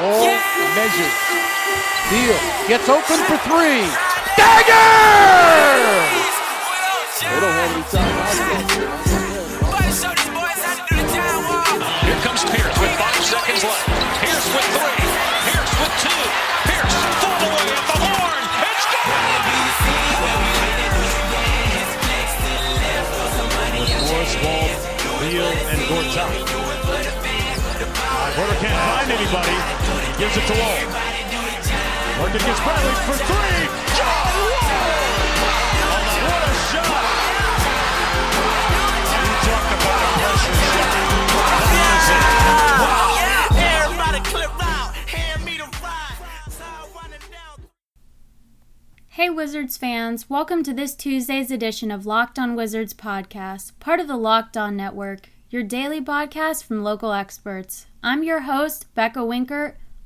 Wall yeah! measures. Deal. Gets open for three. Dagger! They don't have any time. Here comes Pierce with five seconds left. Pierce with three. Gives it to Wall. Working against Bradley for three. John Wall! What a shot! You talk about a pressure shot. Wow. Everybody clip out. Hand me the Hey Wizards fans, welcome to this Tuesday's edition of Locked On Wizards podcast, part of the Locked On Network, your daily podcast from local experts. I'm your host, Becca Winkert,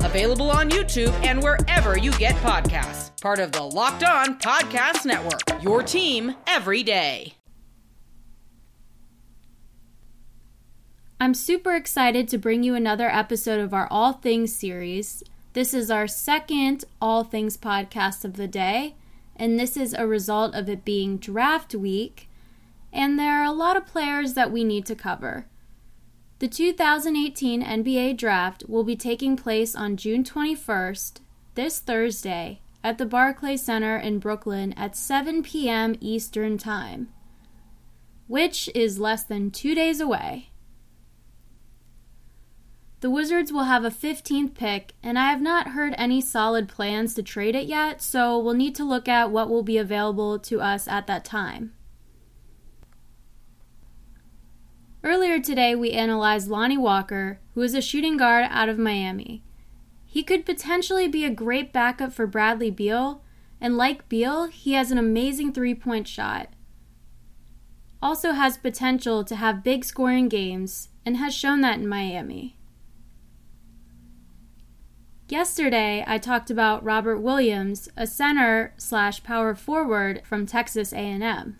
Available on YouTube and wherever you get podcasts. Part of the Locked On Podcast Network. Your team every day. I'm super excited to bring you another episode of our All Things series. This is our second All Things podcast of the day, and this is a result of it being draft week, and there are a lot of players that we need to cover. The 2018 NBA Draft will be taking place on June 21st, this Thursday, at the Barclays Center in Brooklyn at 7 p.m. Eastern Time, which is less than two days away. The Wizards will have a 15th pick, and I have not heard any solid plans to trade it yet, so we'll need to look at what will be available to us at that time. Earlier today, we analyzed Lonnie Walker, who is a shooting guard out of Miami. He could potentially be a great backup for Bradley Beal, and like Beal, he has an amazing three point shot. Also has potential to have big scoring games, and has shown that in Miami. Yesterday, I talked about Robert Williams, a center slash power forward from Texas A&M.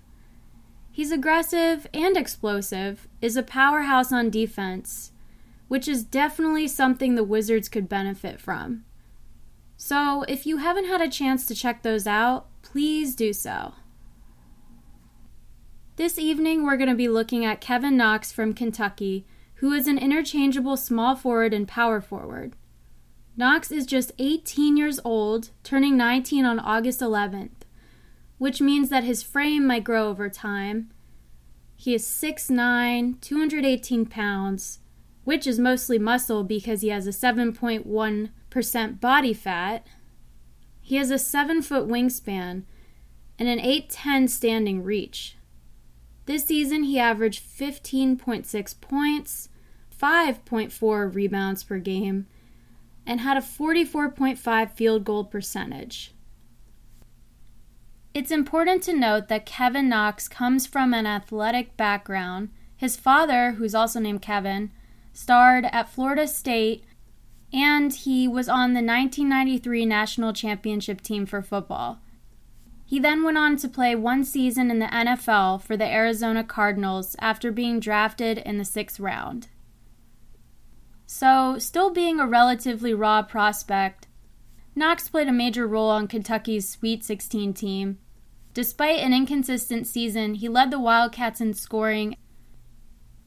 He's aggressive and explosive, is a powerhouse on defense, which is definitely something the Wizards could benefit from. So, if you haven't had a chance to check those out, please do so. This evening, we're going to be looking at Kevin Knox from Kentucky, who is an interchangeable small forward and power forward. Knox is just 18 years old, turning 19 on August 11th which means that his frame might grow over time. He is 6'9, 218 pounds, which is mostly muscle because he has a 7.1% body fat. He has a 7 foot wingspan and an 8'10 standing reach. This season, he averaged 15.6 points, 5.4 rebounds per game, and had a 44.5 field goal percentage. It's important to note that Kevin Knox comes from an athletic background. His father, who's also named Kevin, starred at Florida State and he was on the 1993 national championship team for football. He then went on to play one season in the NFL for the Arizona Cardinals after being drafted in the sixth round. So, still being a relatively raw prospect, Knox played a major role on Kentucky's Sweet 16 team. Despite an inconsistent season, he led the Wildcats in scoring.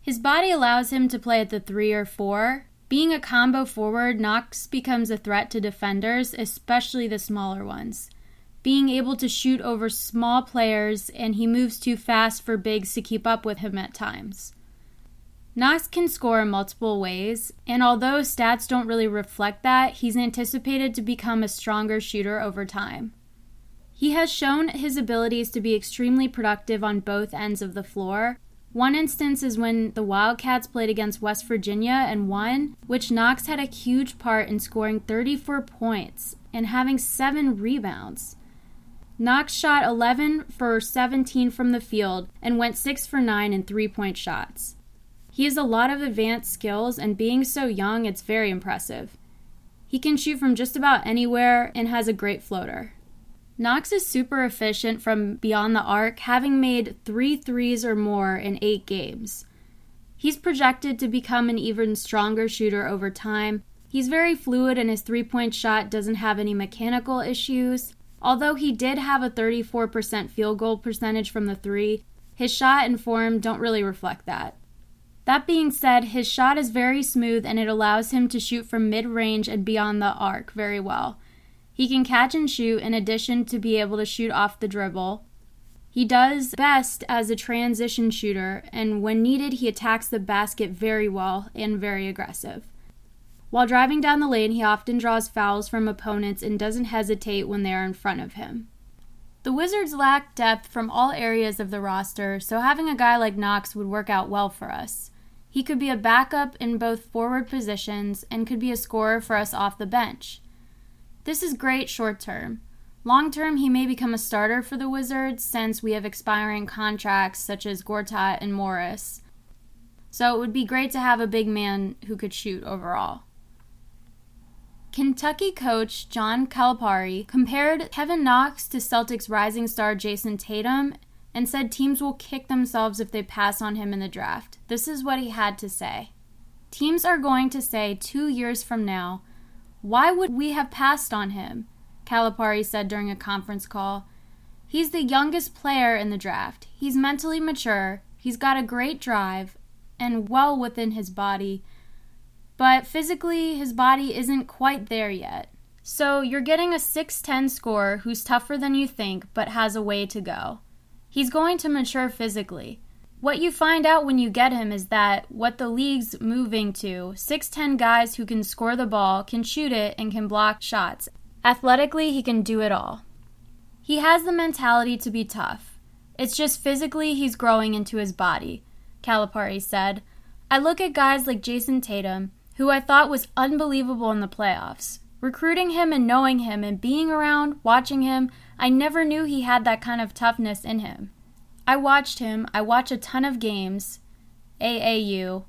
His body allows him to play at the 3 or 4. Being a combo forward, Knox becomes a threat to defenders, especially the smaller ones. Being able to shoot over small players, and he moves too fast for bigs to keep up with him at times. Knox can score in multiple ways, and although stats don't really reflect that, he's anticipated to become a stronger shooter over time. He has shown his abilities to be extremely productive on both ends of the floor. One instance is when the Wildcats played against West Virginia and won, which Knox had a huge part in scoring 34 points and having 7 rebounds. Knox shot 11 for 17 from the field and went 6 for 9 in three point shots. He has a lot of advanced skills, and being so young, it's very impressive. He can shoot from just about anywhere and has a great floater. Knox is super efficient from beyond the arc, having made three threes or more in eight games. He's projected to become an even stronger shooter over time. He's very fluid, and his three point shot doesn't have any mechanical issues. Although he did have a 34% field goal percentage from the three, his shot and form don't really reflect that. That being said, his shot is very smooth and it allows him to shoot from mid range and beyond the arc very well. He can catch and shoot in addition to be able to shoot off the dribble. He does best as a transition shooter, and when needed, he attacks the basket very well and very aggressive. While driving down the lane, he often draws fouls from opponents and doesn't hesitate when they are in front of him. The Wizards lack depth from all areas of the roster, so having a guy like Knox would work out well for us. He could be a backup in both forward positions and could be a scorer for us off the bench. This is great short term. Long term, he may become a starter for the Wizards since we have expiring contracts such as Gortat and Morris. So it would be great to have a big man who could shoot overall. Kentucky coach John Calipari compared Kevin Knox to Celtics rising star Jayson Tatum and said teams will kick themselves if they pass on him in the draft. This is what he had to say. Teams are going to say two years from now, why would we have passed on him? Calipari said during a conference call. He's the youngest player in the draft. He's mentally mature, he's got a great drive, and well within his body. But physically, his body isn't quite there yet. So you're getting a 6'10 scorer who's tougher than you think, but has a way to go. He's going to mature physically. What you find out when you get him is that what the league's moving to 6'10 guys who can score the ball, can shoot it, and can block shots. Athletically, he can do it all. He has the mentality to be tough. It's just physically he's growing into his body, Calipari said. I look at guys like Jayson Tatum, who I thought was unbelievable in the playoffs. Recruiting him and knowing him and being around, watching him, I never knew he had that kind of toughness in him. I watched him, I watch a ton of games, AAU.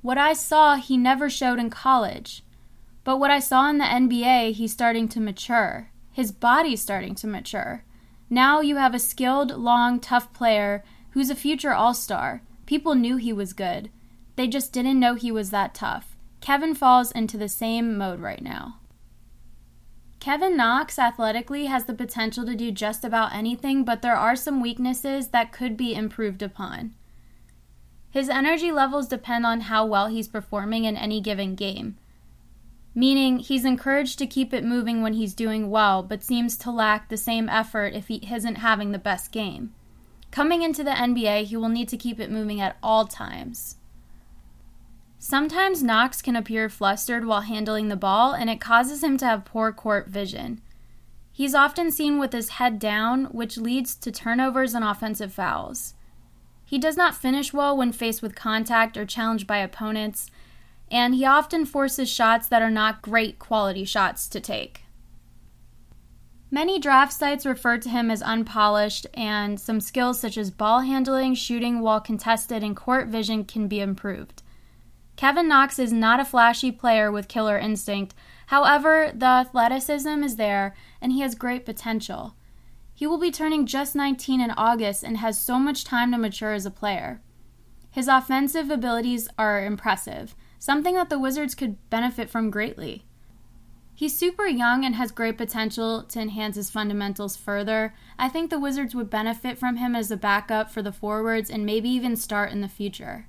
What I saw, he never showed in college. But what I saw in the NBA, he's starting to mature. His body's starting to mature. Now you have a skilled, long, tough player who's a future all star. People knew he was good. They just didn't know he was that tough. Kevin falls into the same mode right now. Kevin Knox athletically has the potential to do just about anything, but there are some weaknesses that could be improved upon. His energy levels depend on how well he's performing in any given game, meaning he's encouraged to keep it moving when he's doing well, but seems to lack the same effort if he isn't having the best game. Coming into the NBA, he will need to keep it moving at all times. Sometimes Knox can appear flustered while handling the ball, and it causes him to have poor court vision. He's often seen with his head down, which leads to turnovers and offensive fouls. He does not finish well when faced with contact or challenged by opponents, and he often forces shots that are not great quality shots to take. Many draft sites refer to him as unpolished, and some skills such as ball handling, shooting while contested, and court vision can be improved. Kevin Knox is not a flashy player with killer instinct. However, the athleticism is there and he has great potential. He will be turning just 19 in August and has so much time to mature as a player. His offensive abilities are impressive, something that the Wizards could benefit from greatly. He's super young and has great potential to enhance his fundamentals further. I think the Wizards would benefit from him as a backup for the forwards and maybe even start in the future.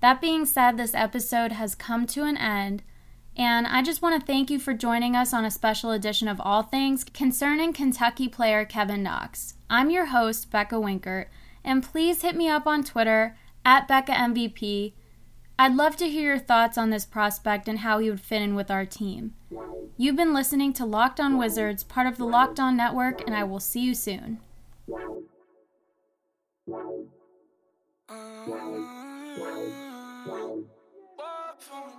That being said, this episode has come to an end, and I just want to thank you for joining us on a special edition of All Things concerning Kentucky player Kevin Knox. I'm your host, Becca Winkert, and please hit me up on Twitter at BeccaMVP. I'd love to hear your thoughts on this prospect and how he would fit in with our team. You've been listening to Locked On Wizards, part of the Locked On Network, and I will see you soon. Um,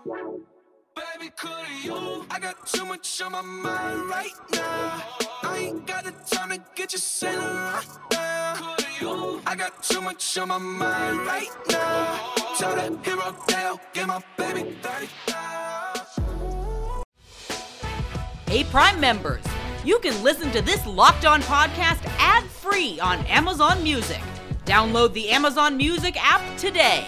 Baby, could you? I got too much on my mind right now. I ain't got the time to get you sailing right now. I got too much on my mind right now. Tell that hero Dale, get my baby 30 Hey, Prime members, you can listen to this Locked On podcast ad free on Amazon Music. Download the Amazon Music app today.